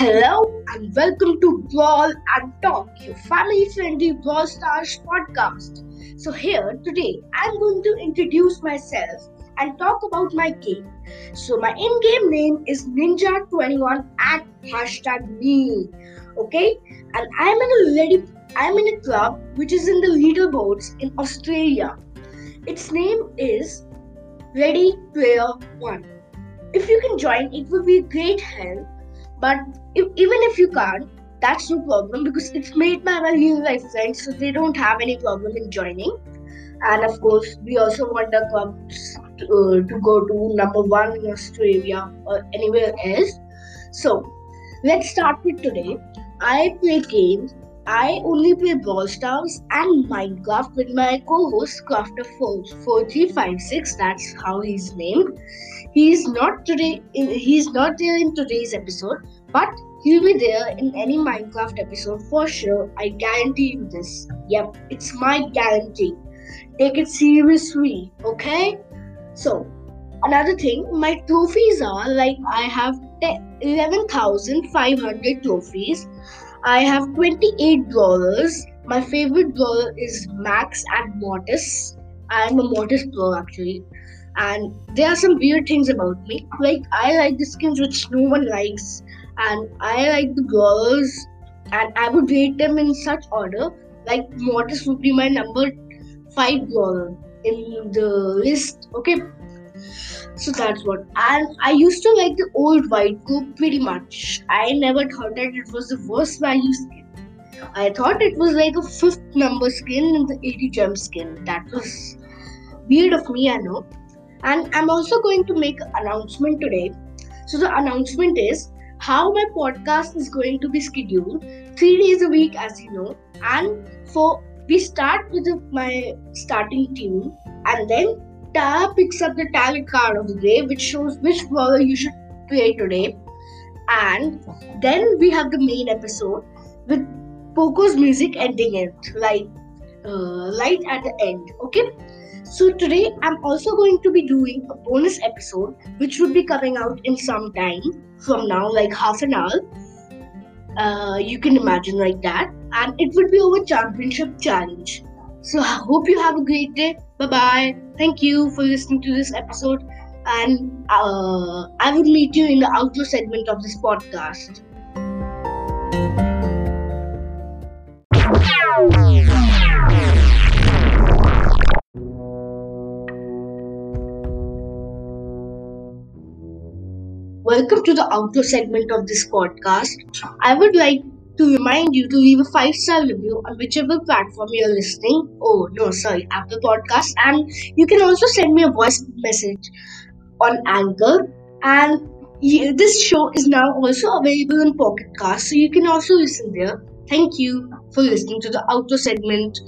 and welcome to Brawl and Talk, your family friendly Brawl Stars podcast. So, here today I'm going to introduce myself and talk about my game. So, my in game name is Ninja21 at hashtag me. Okay, and I'm in a ready, I'm in a club which is in the leaderboards in Australia. Its name is Ready Player One. If you can join, it would be a great help but if, even if you can't, that's no problem because it's made by my real life friends, so they don't have any problem in joining. And of course, we also want the clubs to, uh, to go to number one in Australia or anywhere else. So let's start with today. I play games. I only play Brawl Stars and Minecraft with my co-host Crafter4356. That's how he's named. He's not today. In, he's not there in today's episode, but he'll be there in any Minecraft episode for sure. I guarantee you this. Yep, it's my guarantee. Take it seriously, okay? So, another thing, my trophies are like I have 11,500 trophies. I have 28 brawlers. My favorite brawler is Max and Mortis. I'm a Mortis brawler actually and there are some weird things about me. Like I like the skins which no one likes, and I like the girls, and I would rate them in such order. Like Mortis would be my number five girl in the list. Okay, so that's what. And I used to like the old White Crow pretty much. I never thought that it was the worst value skin. I thought it was like a fifth number skin in the 80 gem skin. That was weird of me, I know and i'm also going to make an announcement today so the announcement is how my podcast is going to be scheduled three days a week as you know and for we start with my starting team and then Tara picks up the tarot card of the day which shows which brawler you should play today and then we have the main episode with Poco's music ending it like uh, light at the end okay so today I'm also going to be doing a bonus episode which would be coming out in some time from now, like half an hour. Uh, you can imagine like that, and it would be over championship challenge. So I hope you have a great day. Bye bye. Thank you for listening to this episode, and uh, I will meet you in the outro segment of this podcast. Welcome to the outro segment of this podcast. I would like to remind you to leave a five star review on whichever platform you're listening. Oh, no, sorry, Apple Podcast. And you can also send me a voice message on Anchor. And this show is now also available in Pocket Cast, so you can also listen there. Thank you for listening to the outro segment.